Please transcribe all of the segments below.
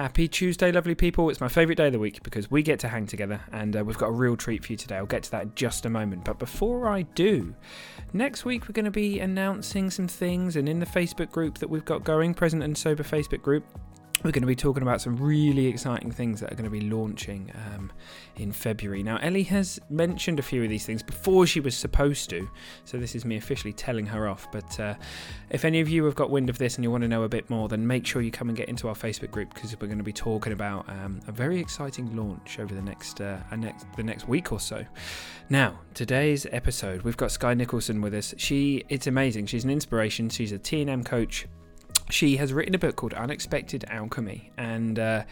Happy Tuesday, lovely people. It's my favourite day of the week because we get to hang together and uh, we've got a real treat for you today. I'll get to that in just a moment. But before I do, next week we're going to be announcing some things and in the Facebook group that we've got going, Present and Sober Facebook group, we're going to be talking about some really exciting things that are going to be launching um, in February. Now, Ellie has mentioned a few of these things before she was supposed to, so this is me officially telling her off. But uh, if any of you have got wind of this and you want to know a bit more, then make sure you come and get into our Facebook group because we're going to be talking about um, a very exciting launch over the next, uh, next the next week or so. Now, today's episode, we've got Sky Nicholson with us. She, it's amazing. She's an inspiration. She's a TNM coach she has written a book called Unexpected Alchemy, and uh,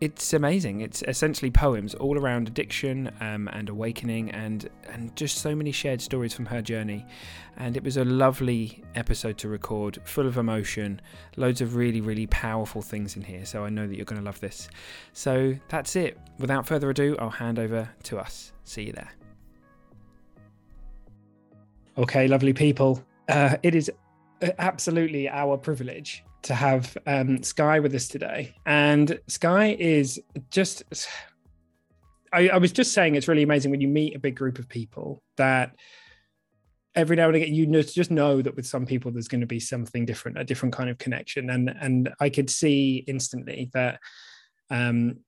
it's amazing. It's essentially poems all around addiction um, and awakening, and and just so many shared stories from her journey. And it was a lovely episode to record, full of emotion, loads of really really powerful things in here. So I know that you're going to love this. So that's it. Without further ado, I'll hand over to us. See you there. Okay, lovely people. Uh, it is absolutely our privilege to have um, Skye with us today. And Sky is just, I, I, was just saying, it's really amazing when you meet a big group of people that every now and again you just know that with some people there's going to be something different, a different kind of connection. And and I could see instantly that um,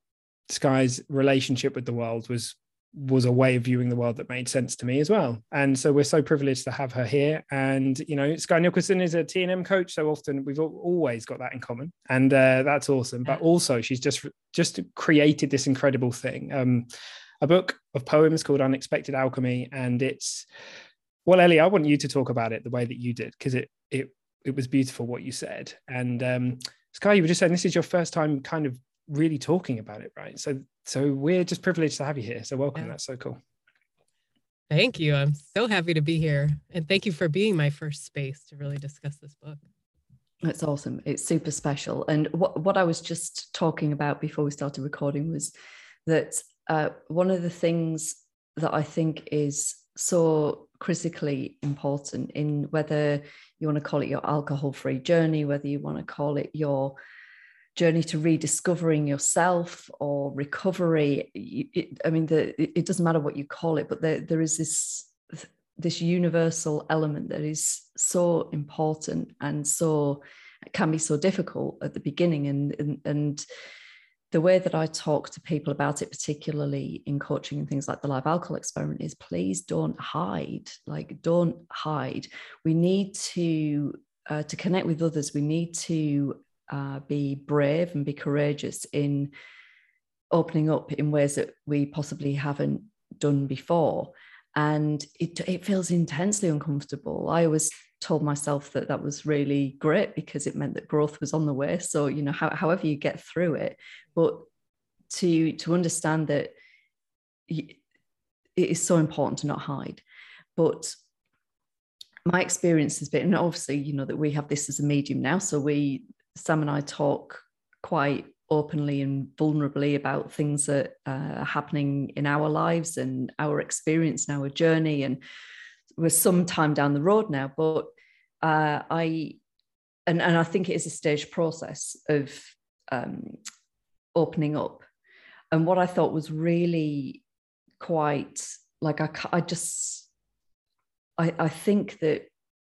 Skye's relationship with the world was was a way of viewing the world that made sense to me as well. And so we're so privileged to have her here. And you know, Sky Nicholson is a TNM coach, so often we've always got that in common, and uh, that's awesome. But also, she's just just created this incredible thing, um, a book of poems called Unexpected Alchemy, and it's well, Ellie, I want you to talk about it the way that you did because it it it was beautiful what you said. And um, Skye, you were just saying this is your first time kind of really talking about it, right? So so we're just privileged to have you here. So welcome. Yeah. That's so cool. Thank you. I'm so happy to be here. And thank you for being my first space to really discuss this book. That's awesome. It's super special. And what, what I was just talking about before we started recording was that uh, one of the things that I think is so critically important in whether you want to call it your alcohol free journey, whether you want to call it your journey to rediscovering yourself or recovery it, i mean the, it doesn't matter what you call it but there, there is this this universal element that is so important and so can be so difficult at the beginning and, and and the way that I talk to people about it, particularly in coaching and things like the live alcohol experiment, is please don't hide. Like, don't hide. We need to uh, to connect with others. We need to uh, be brave and be courageous in opening up in ways that we possibly haven't done before. And it, it feels intensely uncomfortable. I always told myself that that was really great because it meant that growth was on the way. So, you know, how, however you get through it, but to, to understand that it is so important to not hide. But my experience has been, and obviously, you know, that we have this as a medium now. So we Sam and I talk quite openly and vulnerably about things that uh, are happening in our lives and our experience and our journey. And we're some time down the road now, but uh, I and, and I think it is a staged process of um, opening up. And what I thought was really quite like I, I just I, I think that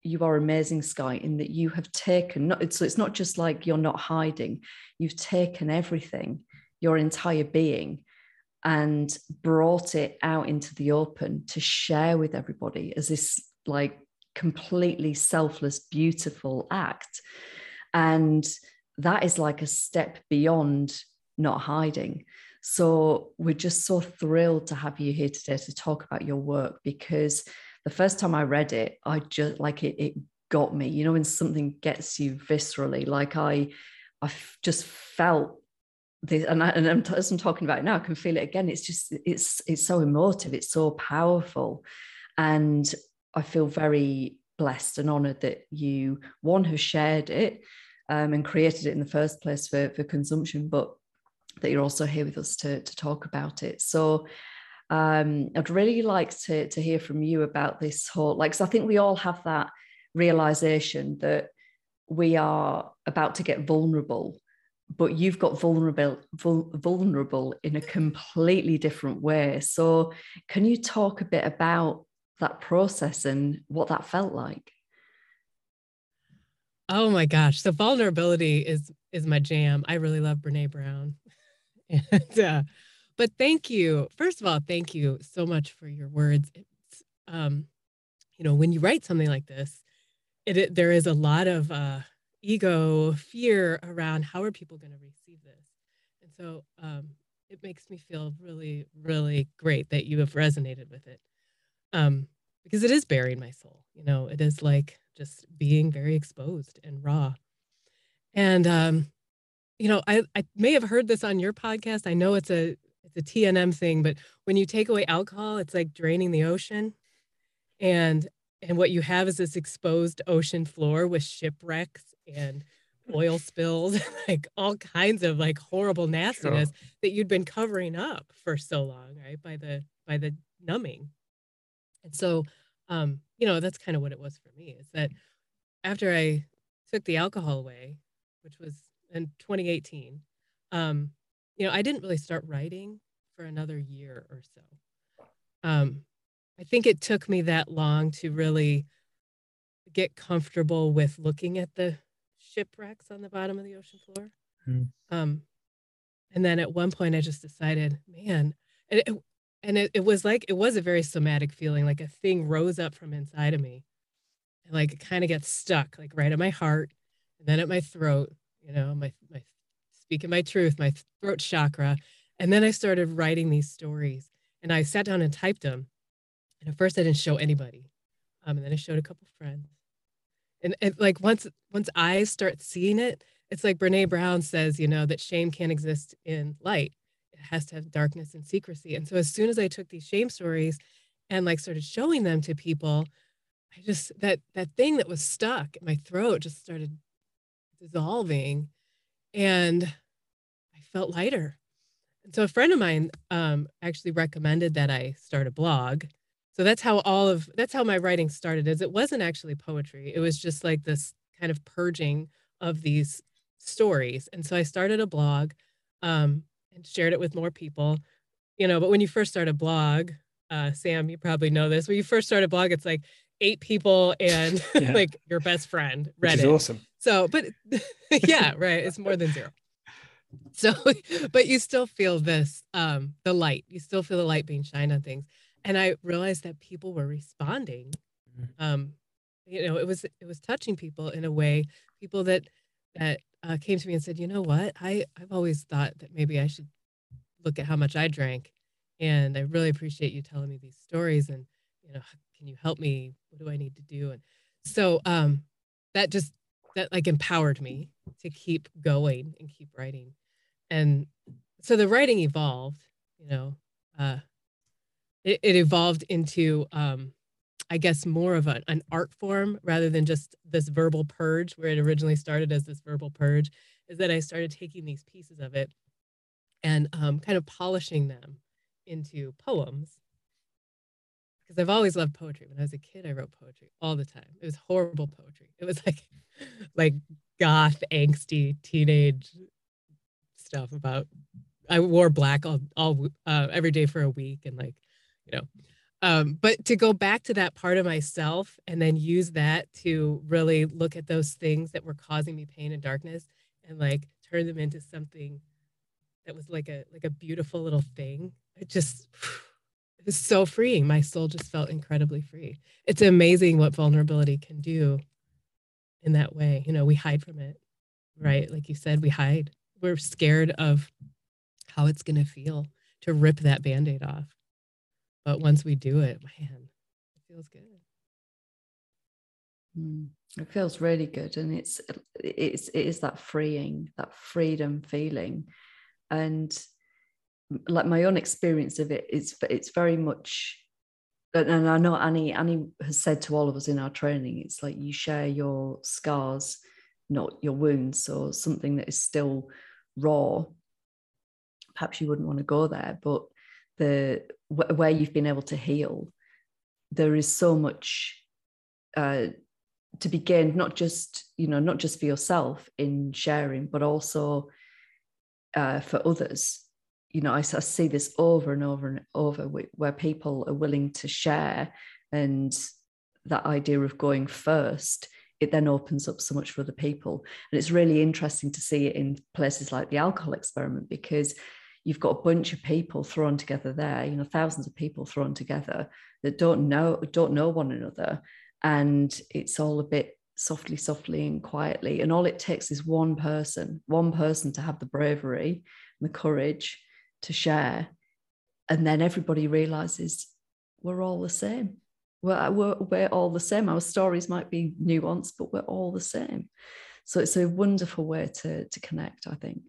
you are amazing skye in that you have taken not so it's not just like you're not hiding. You've taken everything your entire being and brought it out into the open to share with everybody as this like completely selfless beautiful act. And that is like a step beyond not hiding. So we're just so thrilled to have you here today to talk about your work because the first time I read it, I just like it, it got me. You know, when something gets you viscerally, like I, I just felt this, and, I, and I'm, as I'm talking about it now, I can feel it again. It's just, it's, it's so emotive. It's so powerful, and I feel very blessed and honored that you one have shared it um, and created it in the first place for, for consumption, but that you're also here with us to, to talk about it. So um, I'd really like to, to hear from you about this whole, like, because I think we all have that realization that we are about to get vulnerable but you've got vulnerable vul, vulnerable in a completely different way. So can you talk a bit about that process and what that felt like? Oh my gosh so vulnerability is is my jam. I really love brene brown. And uh, but thank you first of all thank you so much for your words. It's um you know when you write something like this it, it there is a lot of uh ego fear around how are people going to receive this. And so um it makes me feel really really great that you have resonated with it um because it is burying my soul you know it is like just being very exposed and raw. And um you know i i may have heard this on your podcast. I know it's a it's a tnm thing but when you take away alcohol it's like draining the ocean and and what you have is this exposed ocean floor with shipwrecks and oil spills like all kinds of like horrible nastiness sure. that you'd been covering up for so long right by the by the numbing and so um you know that's kind of what it was for me is that after i took the alcohol away which was in 2018 um you know i didn't really start writing for another year or so um I think it took me that long to really get comfortable with looking at the shipwrecks on the bottom of the ocean floor. Mm. Um, and then at one point, I just decided, man, and it, and it, it was like it was a very somatic feeling, like a thing rose up from inside of me, and like it kind of gets stuck, like right at my heart, and then at my throat, you know, my my speaking my truth, my throat chakra, and then I started writing these stories, and I sat down and typed them, and at first I didn't show anybody. Um, and then I showed a couple friends. And, and like once once I start seeing it, it's like Brene Brown says, you know, that shame can't exist in light. It has to have darkness and secrecy. And so as soon as I took these shame stories and like started showing them to people, I just that that thing that was stuck in my throat just started dissolving and felt lighter. And so a friend of mine um, actually recommended that I start a blog. So that's how all of that's how my writing started is it wasn't actually poetry. It was just like this kind of purging of these stories. And so i started a blog um, and shared it with more people. You know but when you first start a blog uh, sam you probably know this when you first start a blog it's like eight people and yeah. like your best friend read Which it awesome. So but yeah right it's more than zero so but you still feel this um the light you still feel the light being shined on things and I realized that people were responding. Mm-hmm. Um, you know, it was it was touching people in a way. People that that uh, came to me and said, "You know what? I I've always thought that maybe I should look at how much I drank, and I really appreciate you telling me these stories. And you know, can you help me? What do I need to do?" And so um, that just that like empowered me to keep going and keep writing. And so the writing evolved. You know, uh, it, it evolved into um, I guess more of a, an art form rather than just this verbal purge, where it originally started as this verbal purge, is that I started taking these pieces of it and um, kind of polishing them into poems. Because I've always loved poetry. When I was a kid, I wrote poetry all the time. It was horrible poetry. It was like, like goth, angsty teenage stuff about. I wore black all, all uh, every day for a week and like you know um, but to go back to that part of myself and then use that to really look at those things that were causing me pain and darkness and like turn them into something that was like a like a beautiful little thing it just it was so freeing. My soul just felt incredibly free. It's amazing what vulnerability can do in that way. You know we hide from it right? Like you said we hide we're scared of how it's going to feel to rip that band-aid off but once we do it, man, it feels good. Mm. It feels really good, and it's it's it is that freeing, that freedom feeling, and like my own experience of it is it's very much and I know Annie Annie has said to all of us in our training, it's like you share your scars, not your wounds, or something that is still raw. Perhaps you wouldn't want to go there, but the where you've been able to heal, there is so much uh, to be gained, not just you know, not just for yourself in sharing, but also uh, for others you know, I, I, see this over and over and over where people are willing to share and that idea of going first it then opens up so much for other people and it's really interesting to see it in places like the alcohol experiment because you've got a bunch of people thrown together there you know thousands of people thrown together that don't know don't know one another and it's all a bit softly softly and quietly and all it takes is one person one person to have the bravery and the courage to share. And then everybody realizes we're all the same. We're, uh, we're, we're all the same. Our stories might be nuanced, but we're all the same. So it's a wonderful way to, to connect, I think.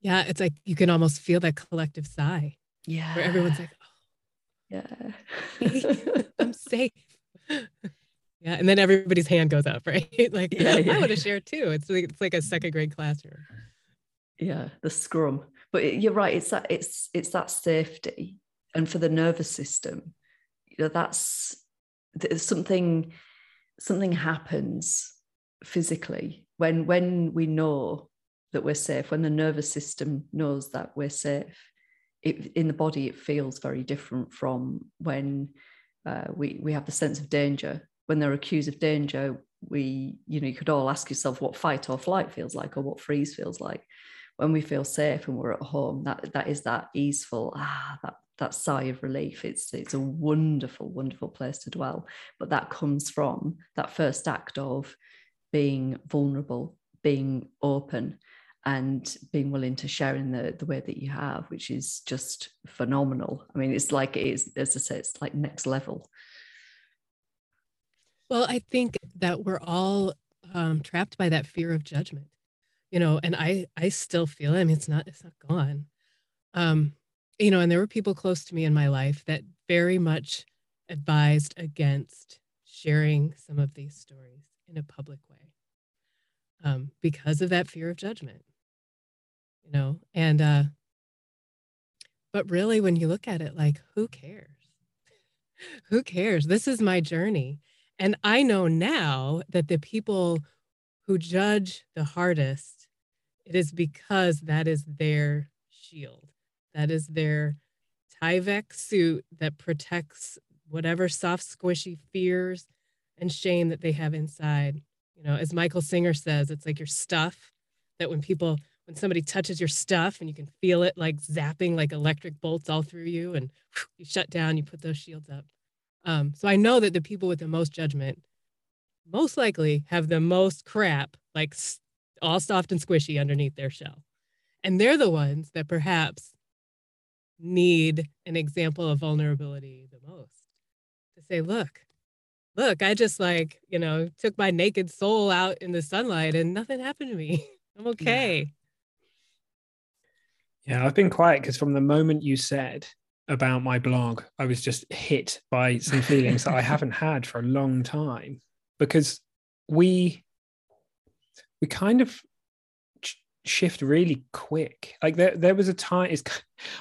Yeah, it's like you can almost feel that collective sigh. Yeah. Where everyone's like, oh, yeah, I'm safe. Yeah, and then everybody's hand goes up, right? like, yeah, yeah. I would have shared too. It's like it's like a second grade classroom. Yeah, the scrum but you're right it's that it's it's that safety and for the nervous system you know that's something something happens physically when when we know that we're safe when the nervous system knows that we're safe it, in the body it feels very different from when uh, we we have the sense of danger. When they're accused of danger we you know you could all ask yourself what fight or flight feels like or what freeze feels like. When we feel safe and we're at home, that that is that easeful ah that that sigh of relief. It's it's a wonderful, wonderful place to dwell. But that comes from that first act of being vulnerable, being open, and being willing to share in the, the way that you have, which is just phenomenal. I mean, it's like it is, as I say, it's like next level. Well, I think that we're all um, trapped by that fear of judgment you know and i i still feel it i mean it's not it's not gone um you know and there were people close to me in my life that very much advised against sharing some of these stories in a public way um, because of that fear of judgment you know? And uh but really when you look at it like who cares? Who cares? This is my journey. And i know now that the people who judge the hardest it is because that is their shield. That is their Tyvek suit that protects whatever soft, squishy fears and shame that they have inside. You know, as Michael Singer says, it's like your stuff that when people, when somebody touches your stuff and you can feel it like zapping like electric bolts all through you and you shut down, you put those shields up. Um, so I know that the people with the most judgment most likely have the most crap like all soft and squishy underneath their shell. And they're the ones that perhaps need an example of vulnerability the most to say, look, look, I just like, you know, took my naked soul out in the sunlight and nothing happened to me. I'm okay. Yeah, yeah I've been quiet because from the moment you said about my blog, I was just hit by some feelings that I haven't had for a long time because we we kind of shift really quick like there, there was a time it's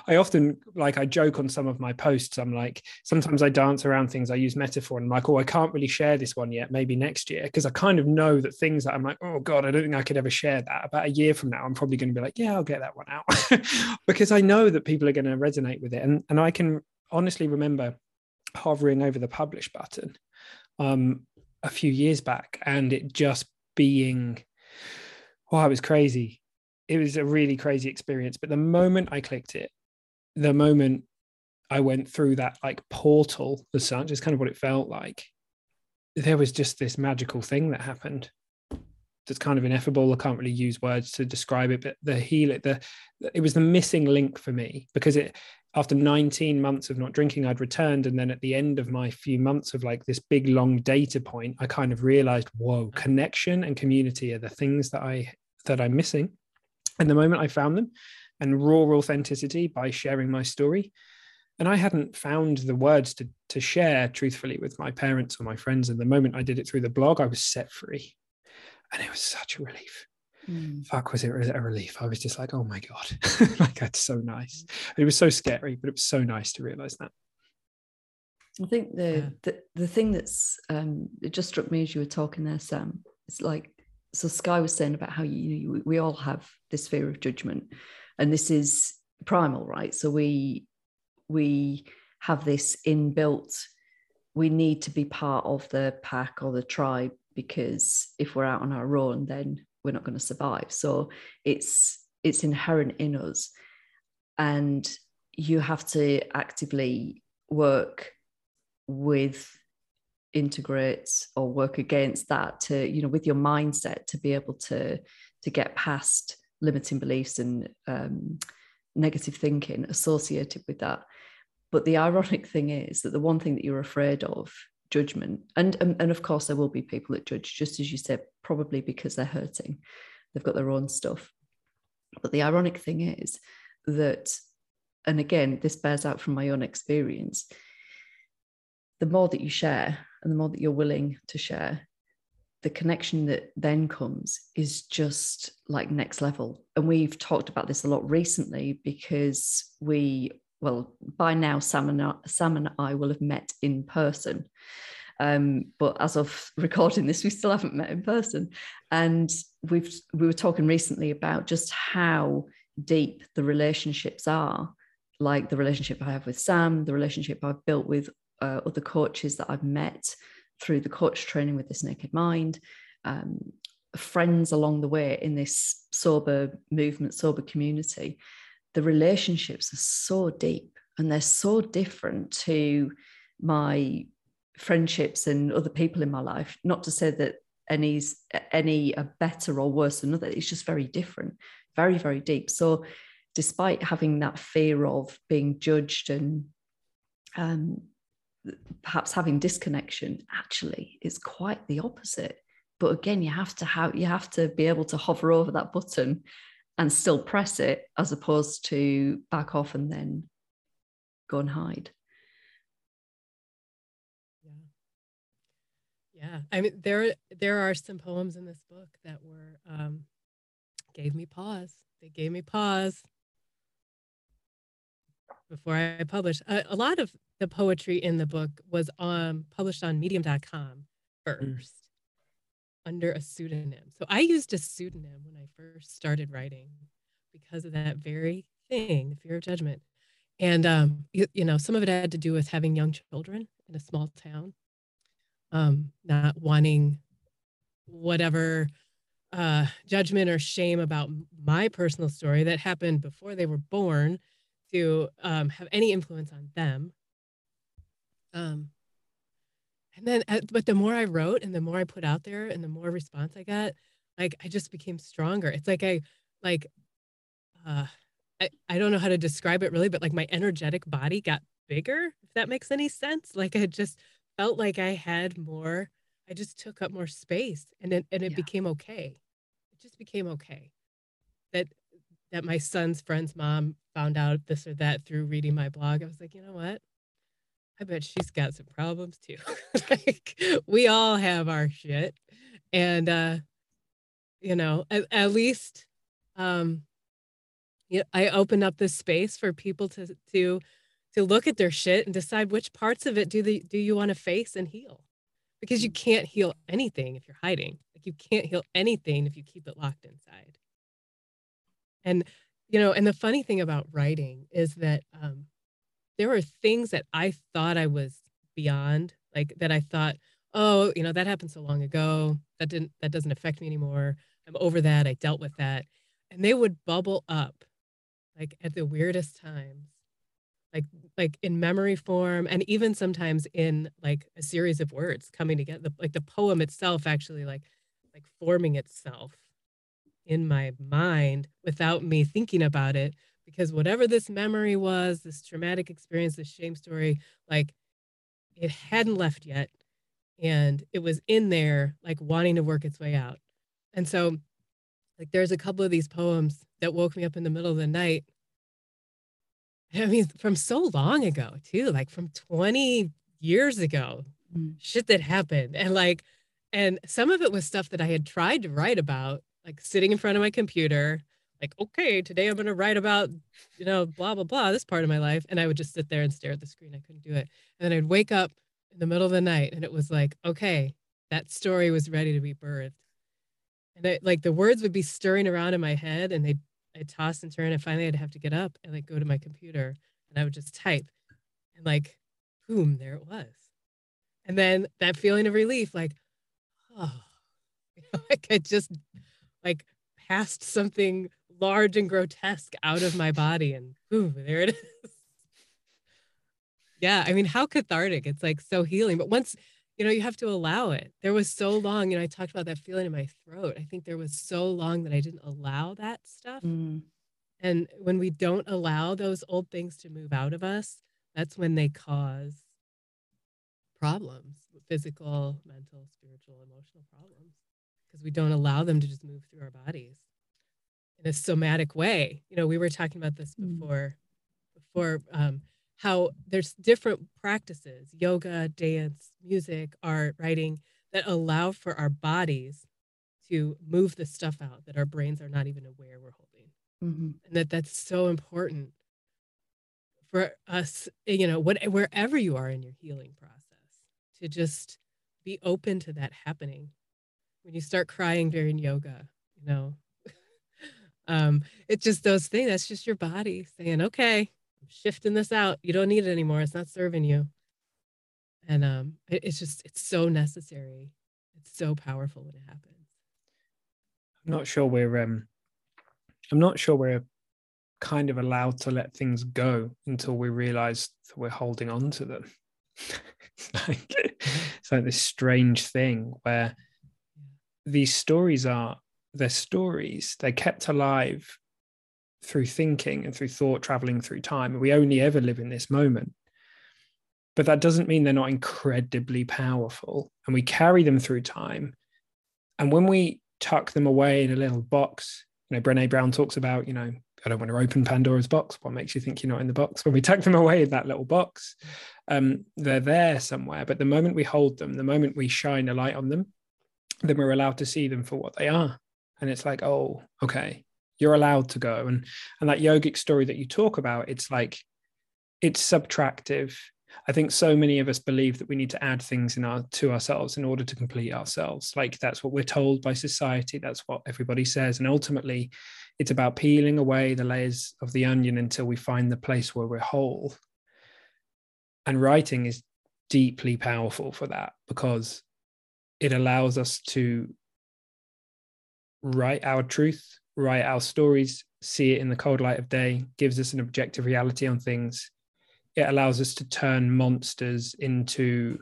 i often like i joke on some of my posts i'm like sometimes i dance around things i use metaphor and i'm like oh i can't really share this one yet maybe next year because i kind of know that things that i'm like oh god i don't think i could ever share that about a year from now i'm probably going to be like yeah i'll get that one out because i know that people are going to resonate with it and and i can honestly remember hovering over the publish button um a few years back and it just being wow, it was crazy. It was a really crazy experience. But the moment I clicked it, the moment I went through that like portal as such, is kind of what it felt like. There was just this magical thing that happened. That's kind of ineffable. I can't really use words to describe it, but the heal it, the it was the missing link for me because it after 19 months of not drinking, I'd returned. And then at the end of my few months of like this big long data point, I kind of realized, whoa, connection and community are the things that I that I'm missing. And the moment I found them and raw authenticity by sharing my story. And I hadn't found the words to, to share truthfully with my parents or my friends. And the moment I did it through the blog, I was set free. And it was such a relief. Mm. Fuck, was it a relief? I was just like, oh my God, like that's so nice. It was so scary, but it was so nice to realize that. I think the yeah. the, the thing that's um, it just struck me as you were talking there, Sam. It's like so Sky was saying about how you, we all have this fear of judgment, and this is primal, right? So we we have this inbuilt. We need to be part of the pack or the tribe because if we're out on our own, then we're not going to survive so it's it's inherent in us and you have to actively work with integrate or work against that to you know with your mindset to be able to to get past limiting beliefs and um, negative thinking associated with that. But the ironic thing is that the one thing that you're afraid of judgment and, and and of course there will be people that judge just as you said probably because they're hurting. They've got their own stuff. But the ironic thing is that and again this bears out from my own experience the more that you share and the more that you're willing to share the connection that then comes is just like next level and we've talked about this a lot recently because we well, by now, Sam and I, Sam and I will have met in person. Um, but as of recording this, we still haven't met in person. And we've we were talking recently about just how deep the relationships are, like the relationship I have with Sam, the relationship I've built with uh, other coaches that I've met through the coach training with this naked mind, um, friends along the way in this sober movement, sober community the relationships are so deep and they're so different to my friendships and other people in my life. Not to say that any's any are better or worse than other. It's just very different, very very deep. So, despite having that fear of being judged and um, perhaps having disconnection, actually, is quite the opposite. But again, you have to have you have to be able to hover over that button and still press it as opposed to back off and then go and hide. Yeah. Yeah. I mean there there are some poems in this book that were um gave me pause. They gave me pause before I published. A, a lot of the poetry in the book was um published on medium.com first. Mm under a pseudonym. So I used a pseudonym when I first started writing because of that very thing, the fear of judgment. And, um, you, you, know, some of it had to do with having young children in a small town, um, not wanting whatever uh, judgment or shame about my personal story that happened before they were born to um, have any influence on them. Um, and then uh, but the more i wrote and the more i put out there and the more response i got like i just became stronger. It's like i like uh I, I don't know how to describe it really but like my energetic body got bigger if that makes any sense. Like i just felt like i had more i just took up more space and then, and it yeah. became okay. It just became okay that that my son's friend's mom found out this or that through reading my blog. I was like you know what I bet she's got some problems too. like we all have our shit. And uh, you know, at, at least um you know, I open up this space for people to to to look at their shit and decide which parts of it do they do you want to face and heal. Because you mm. can't heal anything if you're hiding. Like you can't heal anything if you keep it locked inside. And you know, and the funny thing about writing is that um there were things that I thought I was beyond, like that I thought, oh, you know, that happened so long ago. That didn't that doesn't affect me anymore. I'm over that. I dealt with that. And they would bubble up like at the weirdest times. Like like in memory form and even sometimes in like a series of words coming together. The, like the poem itself actually like like forming itself in my mind without me thinking about it because whatever this memory was, this traumatic experience, this shame story, like it hadn't left yet. And it was in there, like wanting to work its way out. And so, like, there's a couple of these poems that woke me up in the middle of the night. I mean, from so long ago, too, like from 20 years ago, mm. shit that happened. And like, and some of it was stuff that I had tried to write about, like sitting in front of my computer, like, okay, today I'm going to write about, you know, blah, blah, blah, this part of my life. And I would just sit there and stare at the screen. I couldn't do it. And then I'd wake up in the middle of the night and it was like, okay, that story was ready to be birthed. And like the words would be stirring around in my head and they'd, I'd toss and turn. And finally I'd have to get up and like go to my computer and I would just type and like, boom, there it was. And then that feeling of relief, like, oh, like I just like passed something large and grotesque out of my body and ooh, there it is. yeah, I mean, how cathartic. It's like so healing. But once, you know, you have to allow it. There was so long, you know, I talked about that feeling in my throat. I think there was so long that I didn't allow that stuff. Mm. And when we don't allow those old things to move out of us, that's when they cause problems physical, mental, spiritual, emotional problems because we don't allow them to just move through our bodies in a somatic way. You know, we were talking about this mm. before, before um, how there's different practices, yoga, dance, music, art, writing, that allow for our bodies to move the stuff out that our brains are not even aware we're holding. Mm-hmm. And that that's so important for us, you know, what, wherever you are in your healing process, to just be open to that happening. When you start crying during yoga, you know, um, it's just those things. That's just your body saying, okay, I'm shifting this out. You don't need it anymore. It's not serving you. And um, it, it's just, it's so necessary. It's so powerful when it happens. I'm not sure we're, um, I'm not sure we're kind of allowed to let things go until we realize that we're holding on to them. it's like it's like this strange thing where these stories are they're stories. They're kept alive through thinking and through thought traveling through time. We only ever live in this moment. But that doesn't mean they're not incredibly powerful. And we carry them through time. And when we tuck them away in a little box, you know, Brene Brown talks about, you know, I don't want to open Pandora's box. What makes you think you're not in the box? When we tuck them away in that little box, um, they're there somewhere. But the moment we hold them, the moment we shine a light on them, then we're allowed to see them for what they are and it's like oh okay you're allowed to go. And and that yogic story that you talk about it's like it's subtractive. I think so many of us believe that we need to add things in our to ourselves in order to complete ourselves. Like that's what we're told by society. That's what everybody says. And ultimately it's about peeling away the layers of the onion until we find the place where we're whole. And writing is deeply powerful for that because it allows us to write our truth, write our stories, see it in the cold light of day, gives us an objective reality on things. It allows us to turn monsters into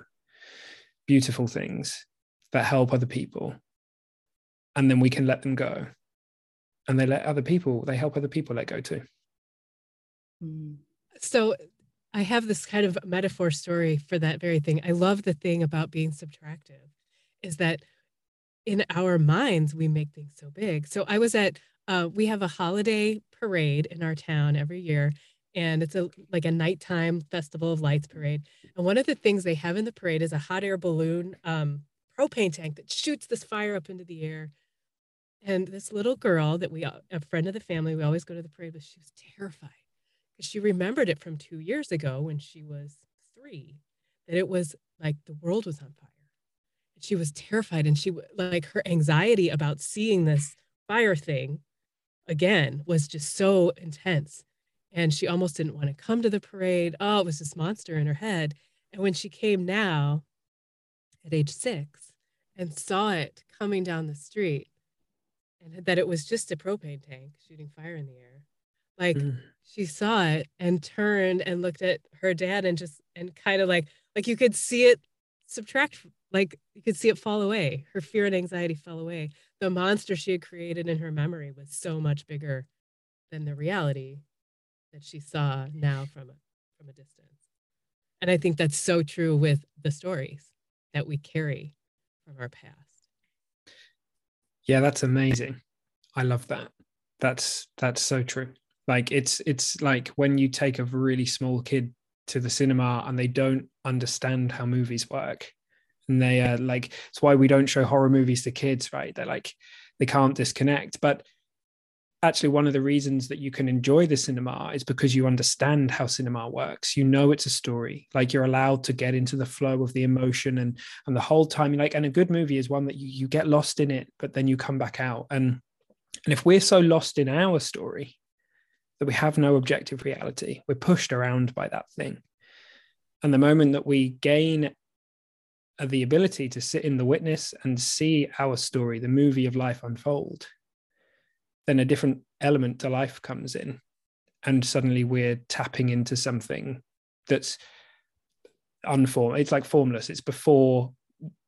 beautiful things that help other people. And then we can let them go. And they let other people, they help other people let go too. Hmm. So I have this kind of metaphor story for that very thing. I love the thing about being subtractive is that in our minds we make things so big. So i was at uh, we have a holiday parade in our town every year and it's a like a nighttime festival of lights parade. And one of the things they have in the parade is a hot air balloon um, propane tank that shoots this fire up into the air. And this little girl that we a friend of the family we always go to the parade with she was terrified because she remembered it from two years ago when she was three that it was like the world was on fire she was terrified and she like her anxiety about seeing this fire thing again was just so intense. And she almost didn't want to come to the parade. Oh it was this monster in her head. And when she came now at age six and saw it coming down the street and that it was just a propane tank shooting fire in the air like mm. she saw it and turned and looked at her dad and just and kind of like like you could see it subtract like you could see it fall away. Her fear and anxiety fell away. The monster she had created in her memory was so much bigger than the reality. that she saw now from a from a distance. And I think that's so true with the stories that we carry from our past. Yeah, that's amazing. I love that. That's that's so true. Like it's it's like when you take a really small kid to the cinema and they don't understand how movies work and they are like it's why we don't show horror movies to kids right? They're like they can't disconnect. But actually one of the reasons that you can enjoy the cinema is because you understand how cinema works. You know it's a story. Like you're allowed to get into the flow of the emotion and and the whole time. You like and a good movie is one that you, you get lost in it but then you come back out. And and if we're so lost in our story that we have no objective reality we're pushed around by that thing. And the moment that we gain the ability to sit in the witness and see our story the movie of life unfold then a different element to life comes in. And suddenly we're tapping into something that's unformed it's like formless. It's before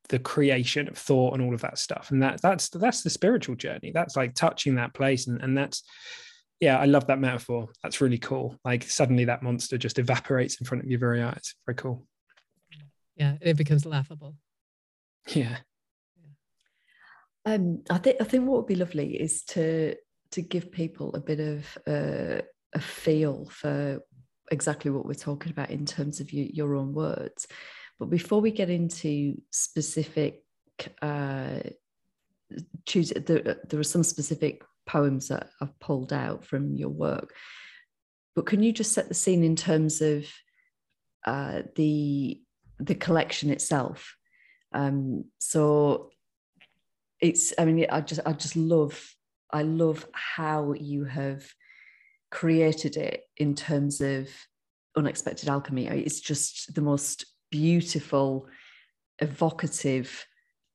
the creation of thought and all of that stuff. And that that's that's the spiritual journey. That's like touching that place. And, and that's yeah i love that metaphor. That's really cool. Like suddenly that monster just evaporates in front of your very eyes. Very cool yeah it becomes laughable yeah um, I think I think what would be lovely is to to give people a bit of uh, a feel for exactly what we're talking about in terms of you, your own words. But before we get into specific, uh, choose there, there are some specific poems that I've pulled out from your work. But can you just set the scene in terms of uh, the the collection itself? Um, so it's I mean I just I just love I love how you have created it in terms of unexpected alchemy. It's just the most beautiful, evocative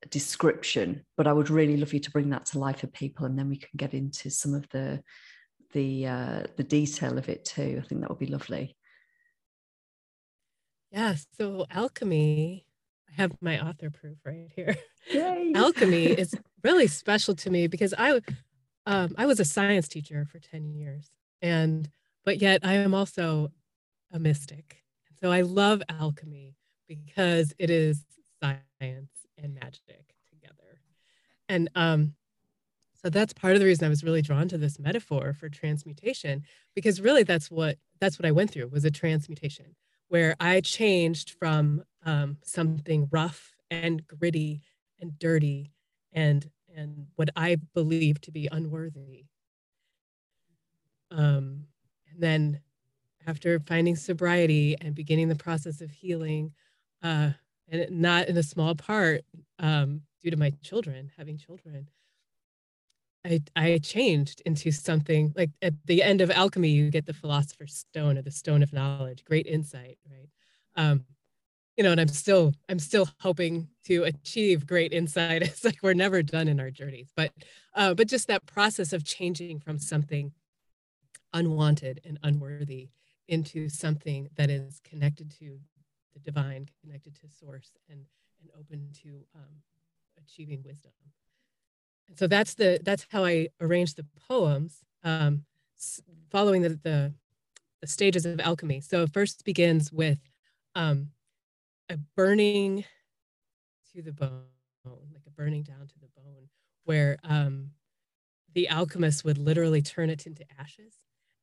description. But I would really love you to bring that to life for people, and then we can get into some of the the uh, the detail of it too. I think that would be lovely. Yeah. So alchemy. I have my author proof right here. alchemy is really special to me because I um, I was a science teacher for 10 years, and but yet I am also a mystic. So I love alchemy because it is science and magic together. And um, so that's part of the reason I was really drawn to this metaphor for transmutation, because really that's what that's what I went through was a transmutation where I changed from um, something rough and gritty and dirty and and what I believe to be unworthy. Um, and then after finding sobriety and beginning the process of healing, uh, and not in a small part um, due to my children, having children, I, I changed into something like at the end of alchemy, you get the philosopher's stone or the stone of knowledge, great insight, right? Um, you know, and I'm still I'm still hoping to achieve great insight. It's like we're never done in our journeys, but uh, but just that process of changing from something unwanted and unworthy into something that is connected to the divine, connected to source, and and open to um, achieving wisdom. So that's the that's how I arrange the poems, um, following the, the, the stages of alchemy. So first begins with um, a burning to the bone, like a burning down to the bone, where um, the alchemists would literally turn it into ashes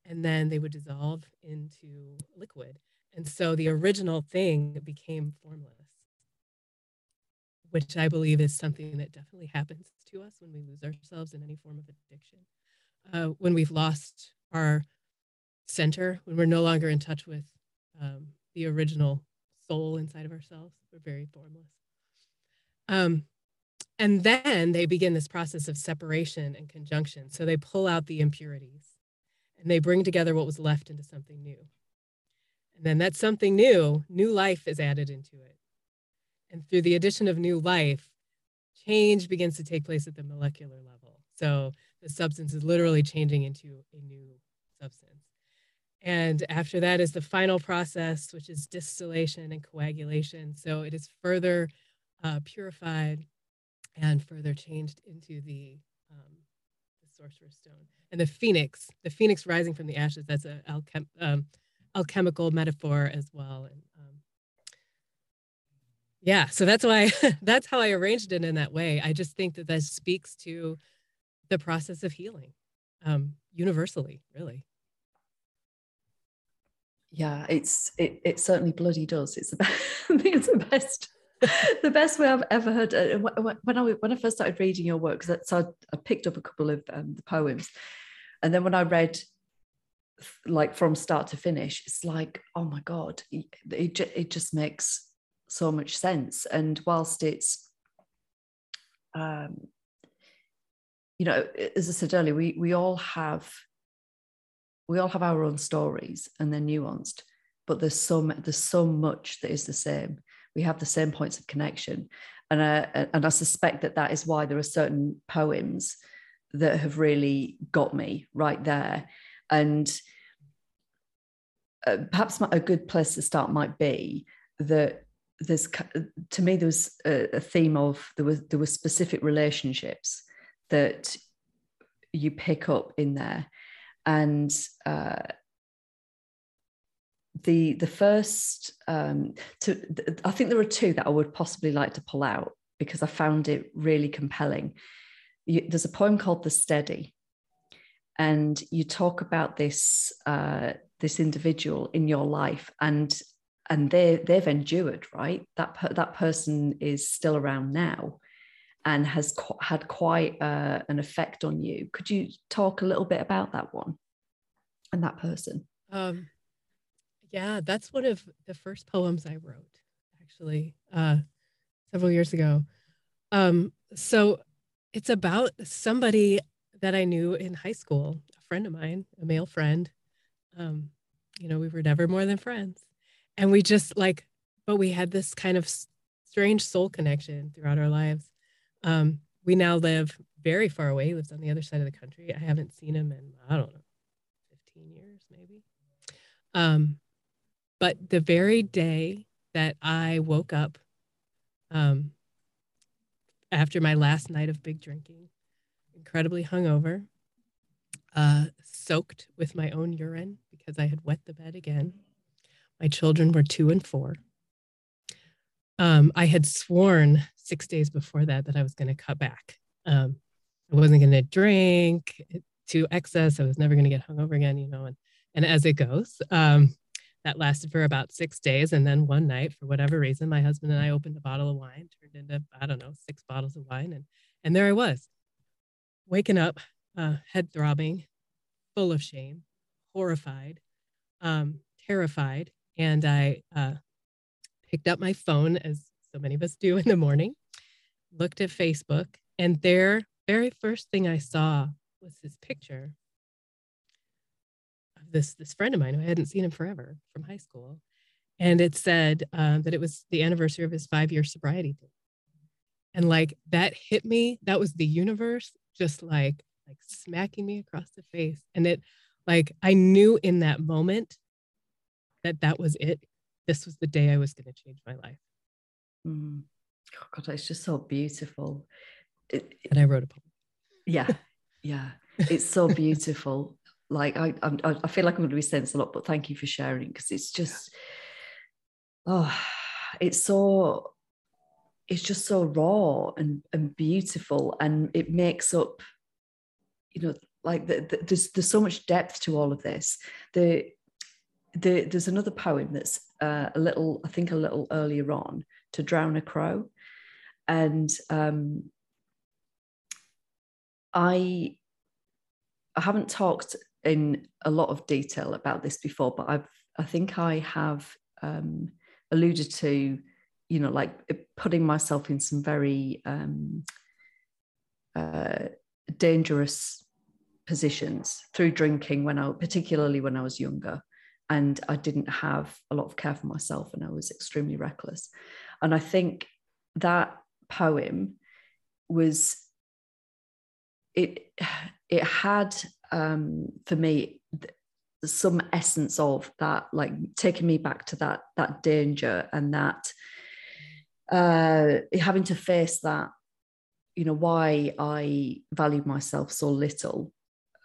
and then they would dissolve into liquid. And so the original thing became formless, which I believe is something that definitely happens to us when we lose ourselves in any form of addiction. Uh, when we've lost our center, when we're no longer in touch with um, the original soul inside of ourselves. We're very formless. Um, and then they begin this process of separation and conjunction. So they pull out the impurities and they bring together what was left into something new. And then that something new, new life is added into it. And through the addition of new life, change begins to take place at the molecular level. So the substance is literally changing into a new substance. And after that is the final process, which is distillation and coagulation. So it is further uh, purified and further changed into the, um, the sorcerer's stone. And the phoenix, the phoenix rising from the ashes, that's an alchem- um, alchemical metaphor as well. And yeah, so that's why that's how I arranged it in that way. I just think that that speaks to the process of healing um, universally, really. Yeah, it's it it certainly bloody does. It's the best, I think it's the best the best way I've ever heard. Uh, when I when I first started reading your work, so I, I picked up a couple of um, the poems, and then when I read like from start to finish, it's like oh my god, it it just makes so much sense. And whilst it's um, you know, as I said earlier, we we all have we all have our own stories and they're nuanced, but there's so there's so much that is the same. We have the same points of connection. And I, and I suspect that that is why there are certain poems that have really got me right there. And uh, perhaps a good place to start might be that there's to me there was a, a theme of there was there were specific relationships that you pick up in there and uh, the the first um, to I think there are two that I would possibly like to pull out because I found it really compelling. You, there's a poem called "The Steady," and you talk about this uh, this individual in your life, and and they they've endured right. That per, that person is still around now, and has had quite uh, an effect on you. Could you talk a little bit about that one and that person? Um, yeah, that's one of the first poems I wrote, actually, uh, several years ago. Um, so it's about somebody that I knew in high school, a friend of mine, a male friend. Um, you know, we were never more than friends. And we just like, but we had this kind of strange soul connection throughout our lives. Um, we now live very far away. He lives on the other side of the country. I haven't seen him in, I don't know, 15 years maybe. Um, but the very day that I woke up um, after my last night of big drinking, incredibly hungover, uh, soaked with my own urine because I had wet the bed again. My children were two and four. Um, I had sworn six days before that that I was going to cut back. Um, I wasn't going to drink to excess. I was never going to get hungover again, you know, and, and as it goes. Um, that lasted for about six days. And then one night, for whatever reason, my husband and I opened a bottle of wine, turned into, I don't know, six bottles of wine. And, and there I was, waking up, uh, head throbbing, full of shame, horrified, um, terrified. And I uh, picked up my phone, as so many of us do in the morning, looked at Facebook, and there, very first thing I saw was his picture of this this friend of mine who I hadn't seen him forever from high school, and it said uh, that it was the anniversary of his five year sobriety and like that hit me. That was the universe just like like smacking me across the face, and it like I knew in that moment that that was it. This was the day I was going to change my life. Mm. Oh God, it's just so beautiful. It, it, and I wrote a poem. Yeah, yeah, it's so beautiful like I, I, I feel like I'm going to be saying this a lot, but thank you for sharing because it's just, oh, it's so, it's just so raw and and beautiful, and it makes up, you know, like the, the, there's there's so much depth to all of this. The the there's another poem that's uh, a little, I think, a little earlier on, to drown a crow, and um, I I haven't talked in a lot of detail about this before, but I've I think I have um, alluded to, you know, like putting myself in some very um, uh, dangerous positions through drinking when I, particularly when I was younger, and I didn't have a lot of care for myself, and I was extremely reckless. And I think that poem was it it had um, for me some essence of that like taking me back to that that danger and that uh, having to face that you know, why I valued myself so little.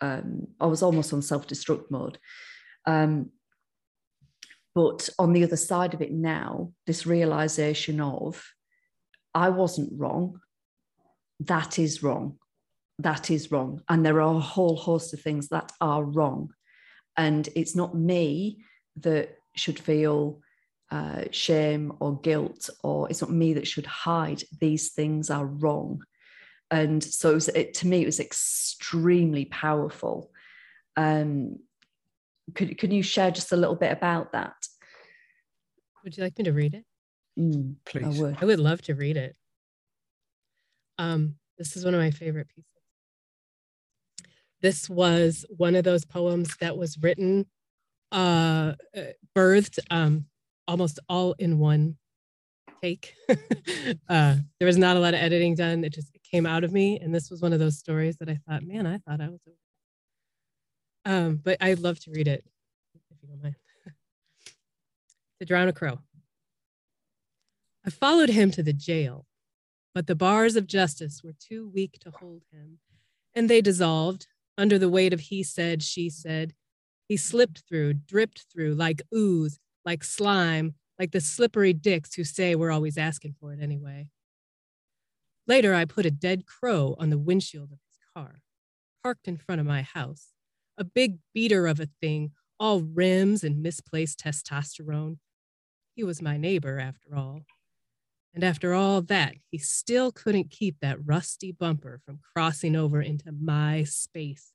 Um, I was almost on self destruct mode. Um, but on the other side of it now, this realization of I wasn't wrong. That is wrong. That is wrong. And there are a whole host of things that are wrong. And it's not me that should feel uh, shame or guilt, or it's not me that should hide. These things are wrong. And so it was, it, to me, it was extremely powerful. Um, could, could you share just a little bit about that? Would you like me to read it? Mm, Please. I would. I would love to read it. Um, this is one of my favorite pieces. This was one of those poems that was written, uh, uh birthed um, almost all in one take. uh, there was not a lot of editing done. It just came out of me. And this was one of those stories that I thought, man, I thought I was. Um, but I'd love to read it if you don't mind. to drown a crow. I followed him to the jail, but the bars of justice were too weak to hold him, and they dissolved under the weight of he said, she said. He slipped through, dripped through like ooze, like slime, like the slippery dicks who say we're always asking for it anyway. Later, I put a dead crow on the windshield of his car, parked in front of my house, a big beater of a thing, all rims and misplaced testosterone. He was my neighbor, after all. And after all that, he still couldn't keep that rusty bumper from crossing over into my space.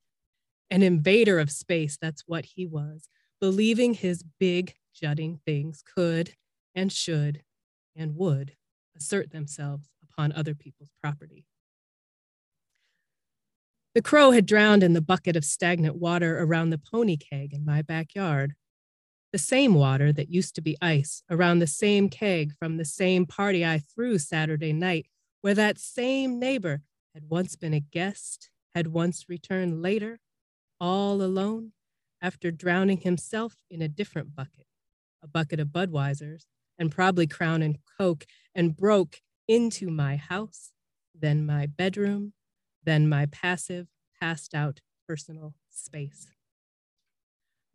An invader of space, that's what he was, believing his big, jutting things could and should and would assert themselves upon other people's property. The crow had drowned in the bucket of stagnant water around the pony keg in my backyard. The same water that used to be ice around the same keg from the same party I threw Saturday night, where that same neighbor had once been a guest, had once returned later, all alone, after drowning himself in a different bucket, a bucket of Budweiser's, and probably Crown and Coke, and broke into my house, then my bedroom, then my passive, passed out personal space.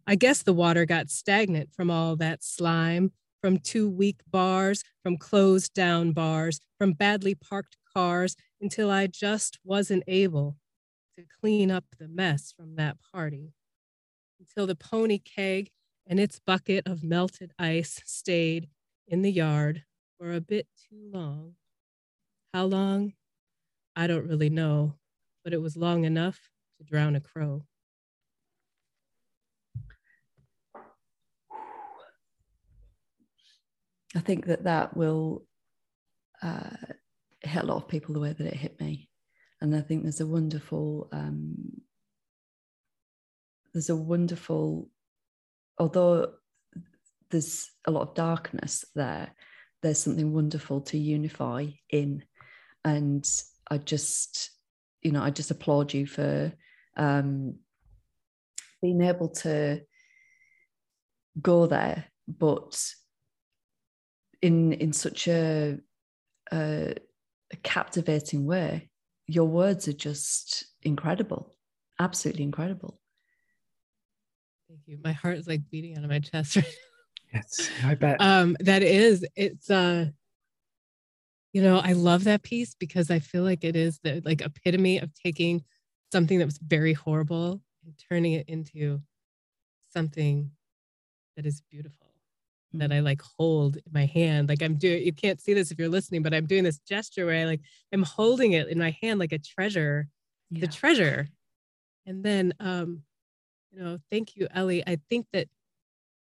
I guess the water got stagnant from all that slime, from two weak bars, from closed down bars, from badly parked cars, until I just wasn't able to clean up the mess from that party. Until the pony keg and its bucket of melted ice stayed in the yard for a bit too long. How long? I don't really know, but it was long enough to drown a crow. I think that that will uh, hit a lot of people the way that it hit me, and I think there's a wonderful, um, there's a wonderful, although there's a lot of darkness there, there's something wonderful to unify in, and I just, you know, I just applaud you for um, being able to go there, but in in such a, a, a captivating way. Your words are just incredible, absolutely incredible. Thank you. My heart is like beating out of my chest right Yes, I bet. Um, that is, it's uh you know, I love that piece because I feel like it is the like epitome of taking something that was very horrible and turning it into something that is beautiful that I like hold in my hand. Like I'm doing, you can't see this if you're listening, but I'm doing this gesture where I like, I'm holding it in my hand like a treasure, yeah. the treasure. And then, um, you know, thank you, Ellie. I think that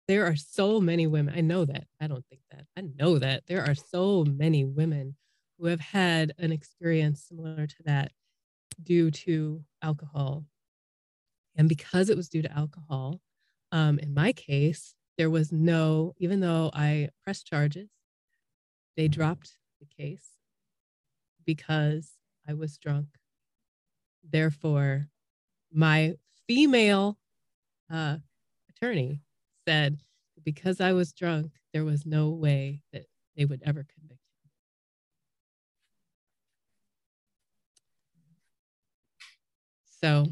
there are so many women. I know that. I don't think that. I know that there are so many women who have had an experience similar to that due to alcohol. And because it was due to alcohol, um, in my case, there was no, even though I pressed charges, they dropped the case because I was drunk. Therefore, my female uh, attorney said because I was drunk, there was no way that they would ever convict him. so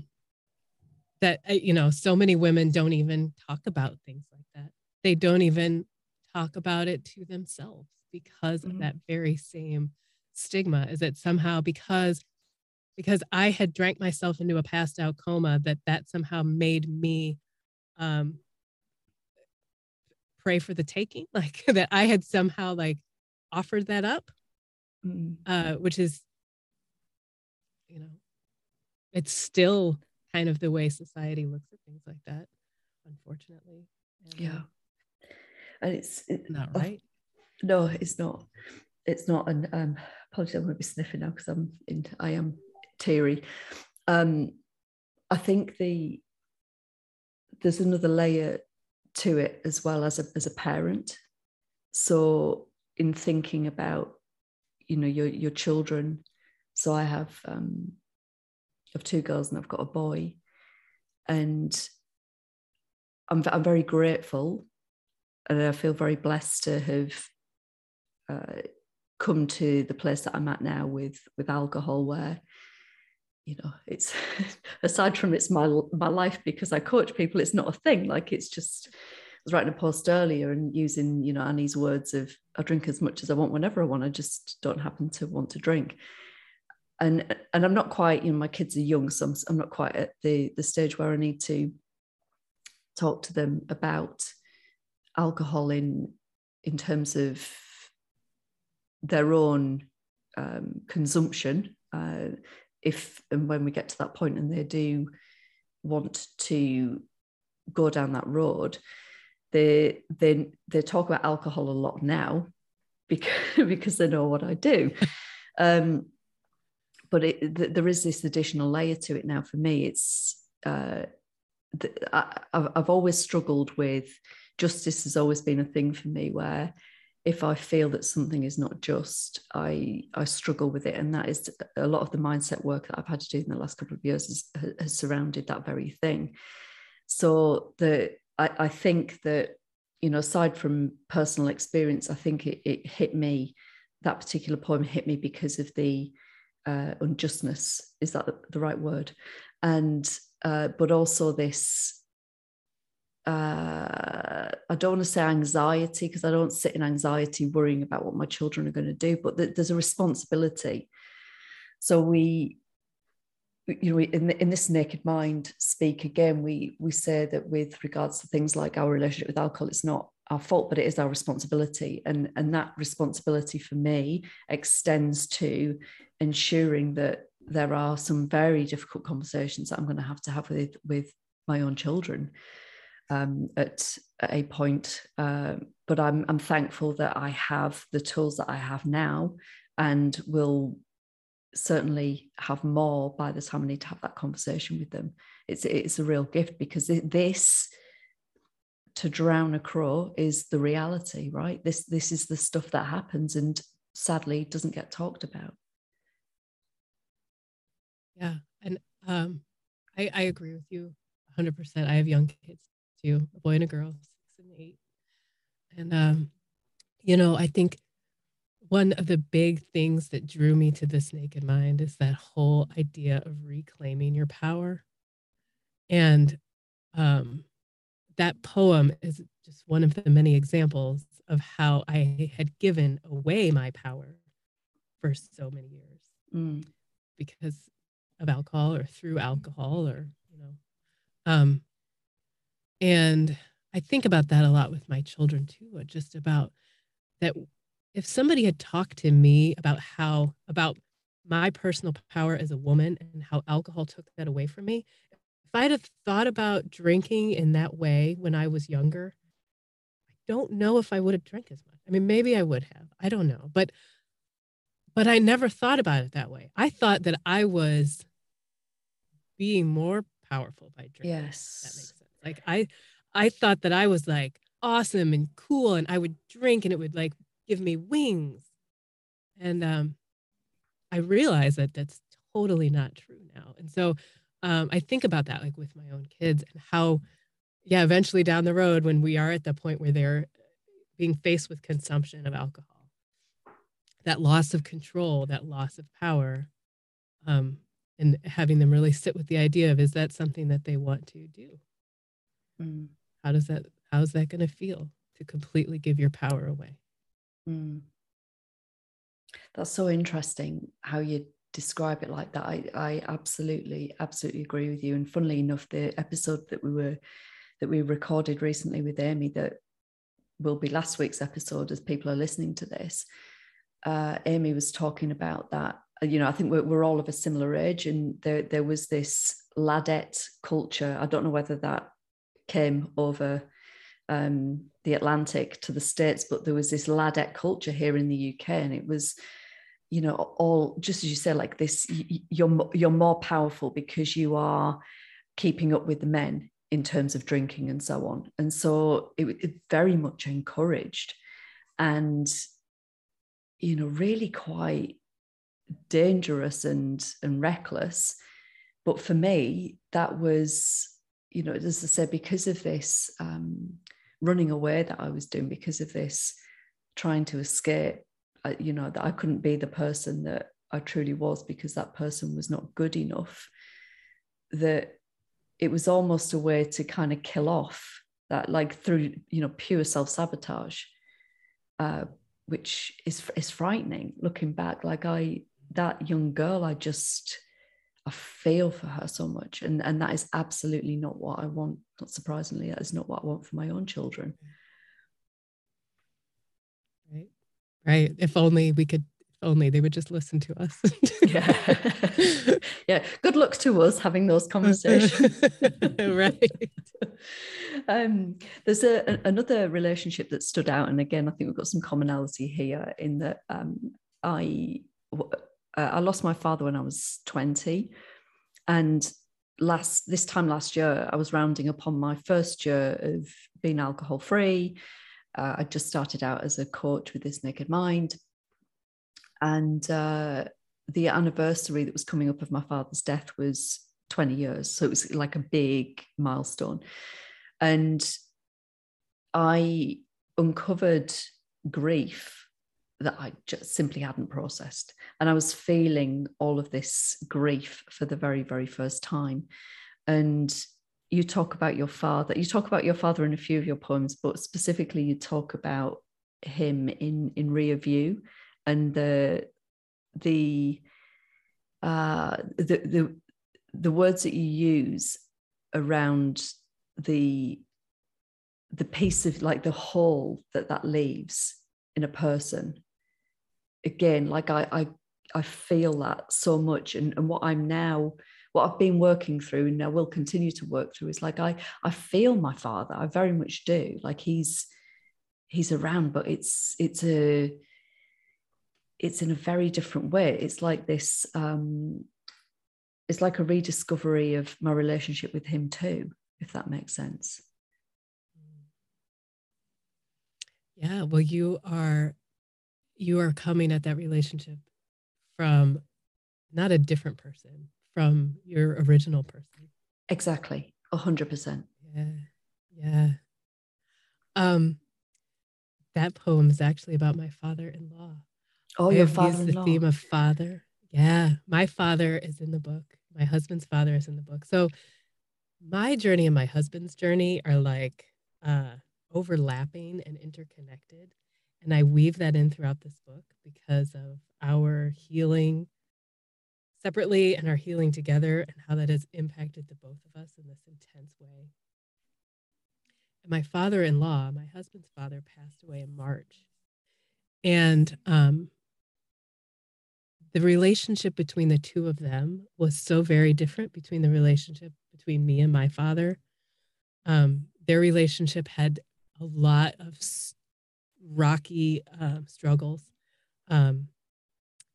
that uh, you know so many women don't even talk about things like that they don't even talk about it to themselves because mm-hmm. of that very same stigma is that somehow because because i had drank myself into a passed out coma that that somehow made me um prey for the taking like that i had somehow like offered that up mm-hmm. uh which is you know it's still kind of the way society looks at things like that, unfortunately. And, yeah. And it's, it's not right. no, it's not. It's not. And um, apologies, I'm going to be sniffing now because I'm in. I am teary. Um, I think the there's another layer to it as well as a as a parent. So in thinking about, you know, your your children. So I have um, of two girls and I've got a boy. And I'm, I'm very grateful and I feel very blessed to have uh, come to the place that I'm at now with with alcohol, where you know it's aside from it's my my life because I coach people, it's not a thing. Like it's just I was writing a post earlier and using you know Annie's words of I drink as much as I want whenever I want. I just don't happen to want to drink and and I'm not quite, you know, my kids are young, so I'm, I'm not quite at the the stage where I need to talk to them about alcohol in in terms of their own um, consumption. Uh, if and when we get to that point and they do want to go down that road, they they they talk about alcohol a lot now because because they know what I do. Um, but it, th- there is this additional layer to it now for me. It's uh, th- I, I've always struggled with justice has always been a thing for me where if I feel that something is not just, I I struggle with it, and that is a lot of the mindset work that I've had to do in the last couple of years has, has surrounded that very thing. So the I, I, think that you know, aside from personal experience, I think it, it hit me. That particular poem hit me because of the uh, unjustness is that the, right word and uh, but also this uh, I don't want to say anxiety because I don't sit in anxiety worrying about what my children are going to do, but th- there's a responsibility. So we, you know, in, the, in this naked mind speak again, we we say that with regards to things like our relationship with alcohol, it's not our fault, but it is our responsibility, and and that responsibility for me extends to ensuring that there are some very difficult conversations that I'm going to have to have with with my own children um, at, at, a point. Uh, but I'm I'm thankful that I have the tools that I have now, and will certainly have more by the time I need to have that conversation with them. It's it's a real gift because this to drown a crow is the reality, right? This this is the stuff that happens and sadly doesn't get talked about. Yeah. And um, I, I agree with you 100%. I have young kids too, a boy and a girl, six and eight. And, um, you know, I think one of the big things that drew me to this naked mind is that whole idea of reclaiming your power. And um, that poem is just one of the many examples of how I had given away my power for so many years. Mm. Because of alcohol or through alcohol or you know um and i think about that a lot with my children too uh, just about that if somebody had talked to me about how about my personal power as a woman and how alcohol took that away from me if i'd have thought about drinking in that way when i was younger i don't know if i would have drank as much i mean maybe i would have i don't know but but I never thought about it that way. I thought that I was being more powerful by drinking. Yes. That makes sense. Like I I thought that I was like awesome and cool and I would drink and it would like give me wings. And um I realize that that's totally not true now. And so um I think about that like with my own kids and how yeah, eventually down the road when we are at the point where they're being faced with consumption of alcohol that loss of control, that loss of power, um, and having them really sit with the idea of is that something that they want to do mm. how does that how's that going to feel to completely give your power away mm. that's so interesting how you describe it like that I, I absolutely absolutely agree with you and funnily enough the episode that we were that we recorded recently with amy that will be last week's episode as people are listening to this uh, amy was talking about that you know, I think we're, we're all of a similar age, and there there was this ladette culture. I don't know whether that came over um, the Atlantic to the States, but there was this ladette culture here in the UK, and it was, you know, all just as you said, like this, you're you're more powerful because you are keeping up with the men in terms of drinking and so on, and so it, it very much encouraged, and you know, really quite dangerous and and reckless. But for me that was you know as i said because of this um, running away that i was doing because of this trying to escape I, you know that i couldn't be the person that i truly was because that person was not good enough that it was almost a way to kind of kill off that like through you know pure self-sabotage uh, which is is frightening looking back. Like i that young girl, I just I feel for her so much. And and that is absolutely not what I want. Not surprisingly, that is not what I want for my own children. Right. Right. If only we could only they would just listen to us. yeah. yeah. Good luck to us having those conversations. right. Um, there's a, another relationship that stood out. And again, I think we've got some commonality here in that um, I uh, I lost my father when I was 20. And last this time last year, I was rounding upon my first year of being alcohol free. Uh, I just started out as a coach with this naked mind. And uh, the anniversary that was coming up of my father's death was 20 years. So it was like a big milestone. And I uncovered grief that I just simply hadn't processed. And I was feeling all of this grief for the very, very first time. And you talk about your father, you talk about your father in a few of your poems, but specifically you talk about him in in rear view and the the uh the the the words that you use around the the piece of like the hole that that leaves in a person again like i i, I feel that so much. And, and what i'm now what i've been working through and i will continue to work through is like i i feel my father. I very much do. Like he's he's around but it's it's a it's in a very different way. It's like this um it's like a rediscovery of my relationship with him too if that makes sense. Yeah well you are you are coming at that relationship from not a different person, from your original person. Exactly. A hundred percent. Yeah. Yeah. Um, that poem is actually about my father-in-law. Oh, I your father The theme of father. Yeah. My father is in the book. My husband's father is in the book. So my journey and my husband's journey are like uh, overlapping and interconnected. And I weave that in throughout this book because of our healing separately and our healing together and how that has impacted the both of us in this intense way. And my father in law, my husband's father, passed away in March. And um, the relationship between the two of them was so very different between the relationship between me and my father. Um, their relationship had a lot of rocky uh, struggles. Um,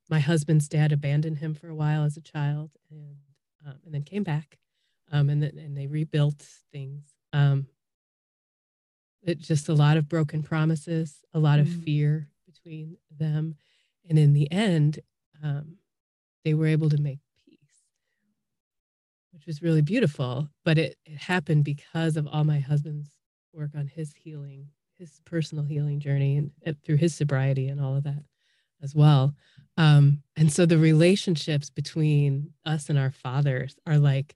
my husband's dad abandoned him for a while as a child, and um, and then came back, um, and then and they rebuilt things. Um, it just a lot of broken promises, a lot of mm. fear between them, and in the end, um, they were able to make peace, which was really beautiful. But it, it happened because of all my husband's work on his healing his personal healing journey and, and through his sobriety and all of that. as well. Um, and so the relationships between us and our fathers are like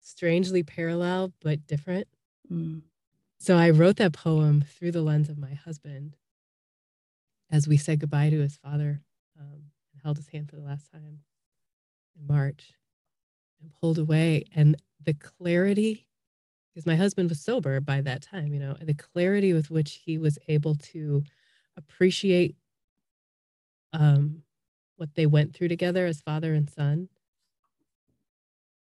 strangely parallel but different. Mm. So I wrote that poem through the lens of my husband as we said goodbye to his father um, and held his hand for the last time in March and pulled away. And the clarity, because my husband was sober by that time, you know, the clarity with which he was able to appreciate um, what they went through together as father and son.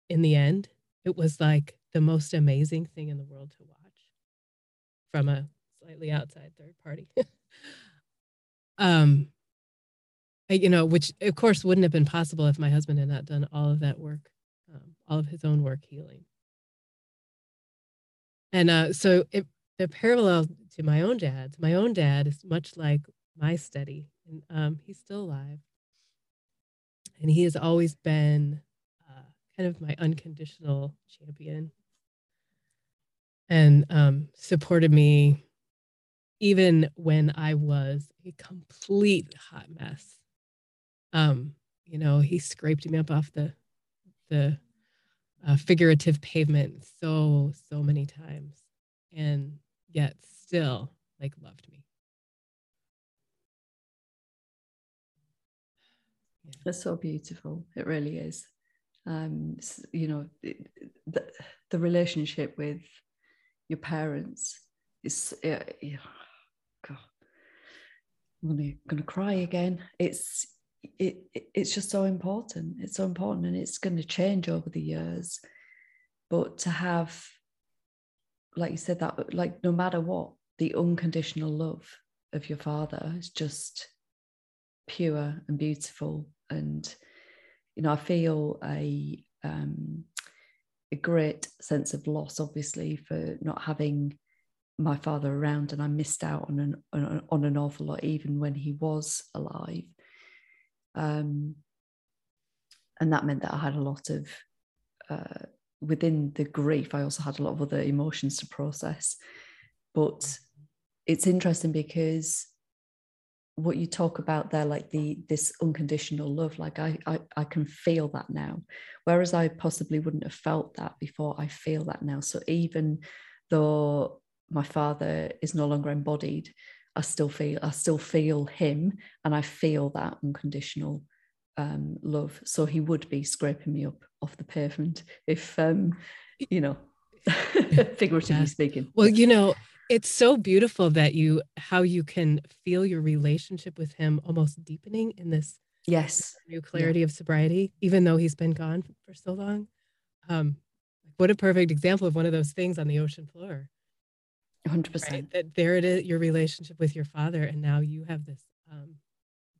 In the end, it was like the most amazing thing in the world to watch from a slightly outside third party. um, I, you know, which of course wouldn't have been possible if my husband had not done all of that work, um, all of his own work healing. And uh, so it, the parallel to my own dad, my own dad is much like my steady, and um, he's still alive. And he has always been uh, kind of my unconditional champion and um, supported me even when I was a complete hot mess. Um, you know, he scraped me up off the the uh, figurative pavement so so many times, and yet still like loved me. Yeah. That's so beautiful. It really is. Um, you know, the, the relationship with your parents is, yeah, God, I'm gonna, gonna cry again. It's it, it it's just so important. It's so important, and it's going to change over the years. But to have, like you said, that like no matter what, the unconditional love of your father is just pure and beautiful and you know i feel a um, a great sense of loss obviously for not having my father around and i missed out on an on, on an awful lot even when he was alive um, and that meant that i had a lot of uh, within the grief i also had a lot of other emotions to process. But it's interesting because what you talk about there like the this unconditional love like I, I i can feel that now. Whereas i possibly wouldn't have felt that before i feel that now. So even though my father is no longer embodied i still feel i still feel him and i feel that unconditional um, love. So he would be scraping me up off the pavement if um you know figuratively yeah. speaking. Well you know it's so beautiful that you how you can feel your relationship with him almost deepening in this yes. new clarity yeah. of sobriety even though he's been gone for so long. Um what a perfect example of one of those things on the ocean floor 100% right? that there it is your relationship with your father and now you have this um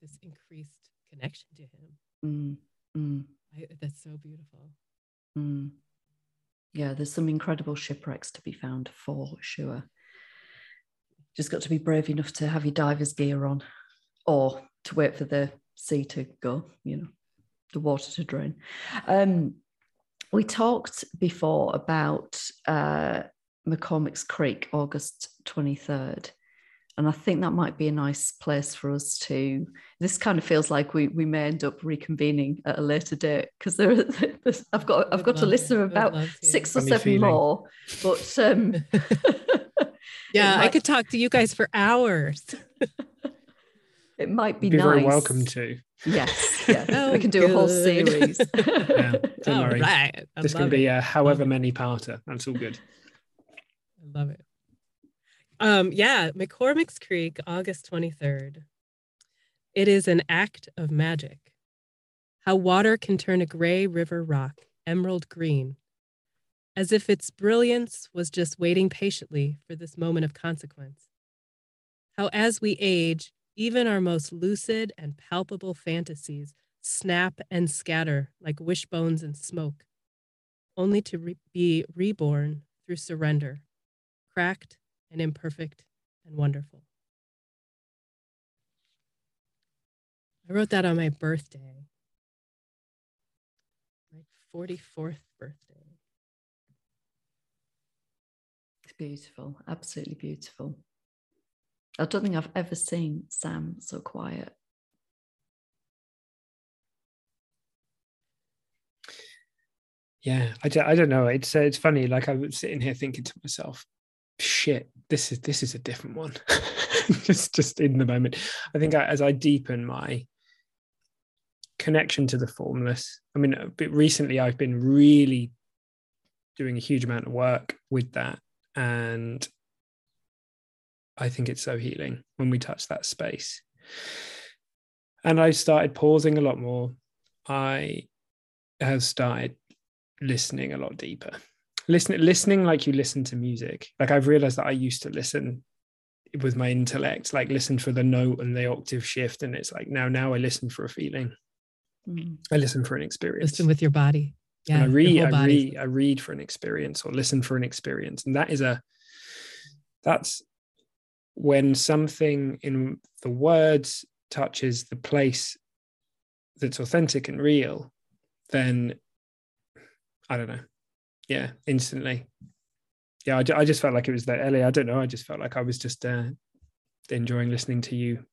this increased connection to him mm, mm. I, that's so beautiful mm. yeah there's some incredible shipwrecks to be found for sure just got to be brave enough to have your diver's gear on or to wait for the sea to go, you know, the water to drain. Um, we talked before about uh, McCormick's Creek, August 23rd. And I think that might be a nice place for us to. This kind of feels like we, we may end up reconvening at a later date because there, I've got I've got a list of about six or seven feeling. more, but um, Yeah, might... I could talk to you guys for hours. it might be, be nice. very welcome to. Yes, yeah. oh, we can do good. a whole series. yeah, don't worry. Right. This can be a however many parter. That's all good. I love it. Um, yeah, McCormick's Creek, August 23rd. It is an act of magic. How water can turn a gray river rock emerald green as if its brilliance was just waiting patiently for this moment of consequence. How, as we age, even our most lucid and palpable fantasies snap and scatter like wishbones and smoke, only to re- be reborn through surrender, cracked and imperfect and wonderful. I wrote that on my birthday, my 44th birthday. It's beautiful, absolutely beautiful. I don't think I've ever seen Sam so quiet. Yeah, I don't, I don't know. It's uh, it's funny. Like I was sitting here thinking to myself, shit, this is this is a different one. just just in the moment. I think I, as I deepen my connection to the formless. I mean, recently I've been really doing a huge amount of work with that, and I think it's so healing when we touch that space. And I started pausing a lot more. I have started listening a lot deeper. Listening, listening like you listen to music. Like I've realized that I used to listen with my intellect, like listen for the note and the octave shift, and it's like now, now I listen for a feeling. Mm. I listen for an experience. Listen with your body. Yeah, and I read, I read, I read for an experience or listen for an experience, and that is a that's when something in the words touches the place that's authentic and real, then I don't know. Yeah, instantly. Yeah, I, I just felt like it was that Ellie. I don't know. I just felt like I was just uh, enjoying listening to you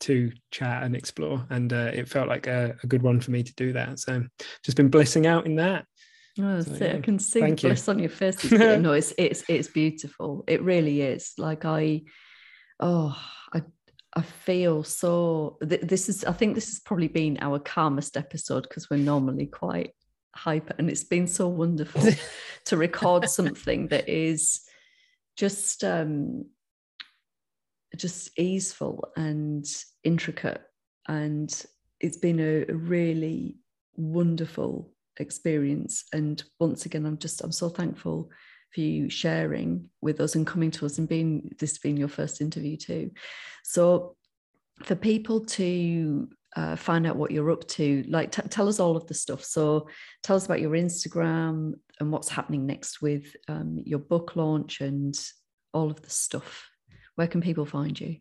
to chat and explore, and uh, it felt like a, a, good one for me to do that. So, just been blissing out in that. Oh, so, yeah. I can see Thank the bliss you. on your face. no, it's it's it's beautiful. It really is. Like I, oh, I I feel so. Th- this is. I think this has probably been our calmest episode because we're normally quite hyper, and it's been so wonderful to record something that is just um just easeful and intricate and it's been a, a really wonderful experience and once again i'm just i'm so thankful for you sharing with us and coming to us and being this being your first interview too. So for people to uh, find out what you're up to, like t- tell us all of the stuff. So tell us about your Instagram and what's happening next with um, your book launch and all of the stuff. Where can people find you?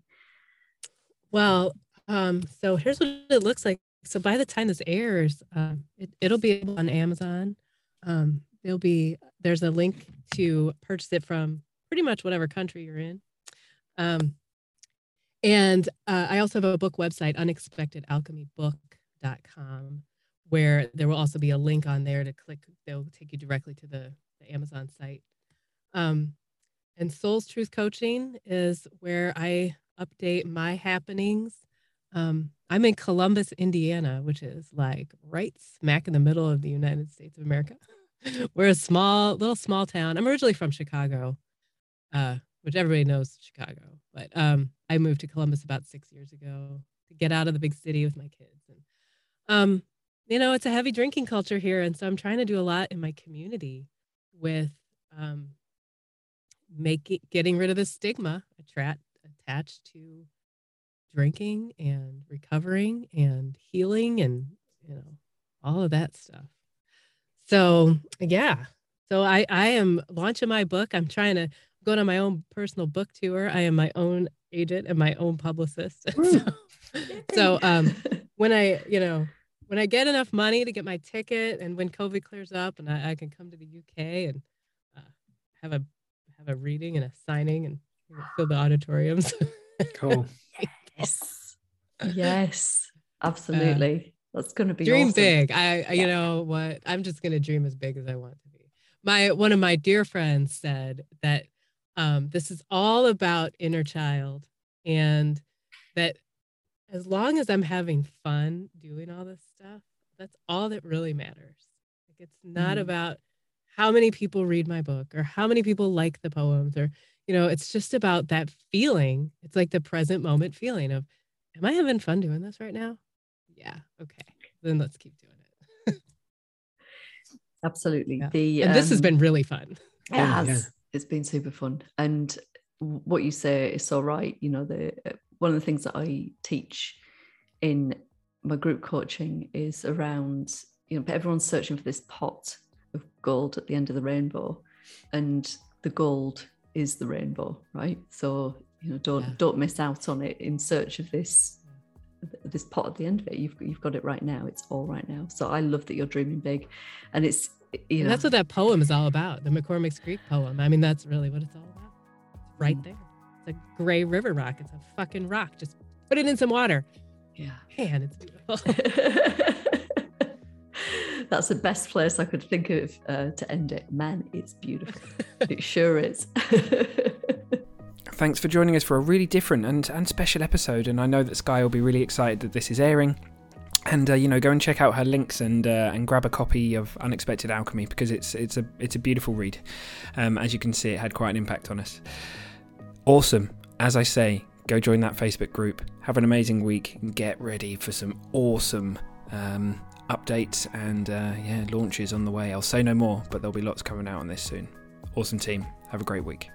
Well, um, so here's what it looks like. So by the time this airs, uh, it, will be on Amazon. Um, there'll be there's a link to purchase it from pretty much whatever country you're in. Um, and uh, I also have a book website, unexpectedalchemybook.com, where there will also be a link on there to click. They'll take you directly to the, the Amazon site. Um, and Soul's Truth Coaching is where I update my happenings. Um, I'm in Columbus, Indiana, which is like right smack in the middle of the United States of America. We're a small, little small town. I'm originally from Chicago, uh, which everybody knows Chicago. But um, I moved to Columbus about six years ago to get out of the big city with my kids. And, um, you know, it's a heavy drinking culture here. And so I'm trying to do a lot in my community with um, making, getting rid of the stigma attra- attached to drinking and recovering and healing and, you know, all of that stuff. So yeah. So I I am launching my book. I'm trying to go on my own personal book tour. I am my own agent and my own publicist. so, so um when I, you know, when I get enough money to get my ticket and when COVID clears up and I, I can come to the UK and uh, have a have a reading and a signing and fill the auditoriums. cool. yes. Yes. Absolutely. Uh, that's going to be dream awesome. big. I, I, you know what? I'm just going to dream as big as I want to be. My one of my dear friends said that um, this is all about inner child, and that as long as I'm having fun doing all this stuff, that's all that really matters. Like it's not mm. about how many people read my book or how many people like the poems or you know it's just about that feeling it's like the present moment feeling of am i having fun doing this right now yeah, okay, then let's keep doing it. Absolutely. Yeah. The and um, this has um, been really fun. It has. It's been super fun. And what you say is so right. You know, the uh, one of the things that I teach in my group coaching is around, you know, everyone's searching for this pot of gold at the end of the rainbow. And the gold is the rainbow, right? So, you know, don't yeah. don't miss out on it in search of this this pot at the end of it. You've you've got it right now. It's all right now. So I love that you're dreaming big, and it's you know that's what that poem is all about. The McCormick's Creek poem. I mean, that's really what it's all about. It's right mm. there. It's a gray river rock. It's a fucking rock. Just put it in some water. Yeah. Man, it's beautiful. That's the best place I could think of uh, to end it. Man, it's beautiful. it sure is. Thanks for joining us for a really different and, and special episode. And I know that Sky will be really excited that this is airing. And uh, you know, go and check out her links and uh, and grab a copy of Unexpected Alchemy because it's it's a it's a beautiful read. Um, as you can see, it had quite an impact on us. Awesome. As I say, go join that Facebook group. Have an amazing week. And get ready for some awesome um, updates and uh, yeah launches on the way. I'll say no more, but there'll be lots coming out on this soon. Awesome team. Have a great week.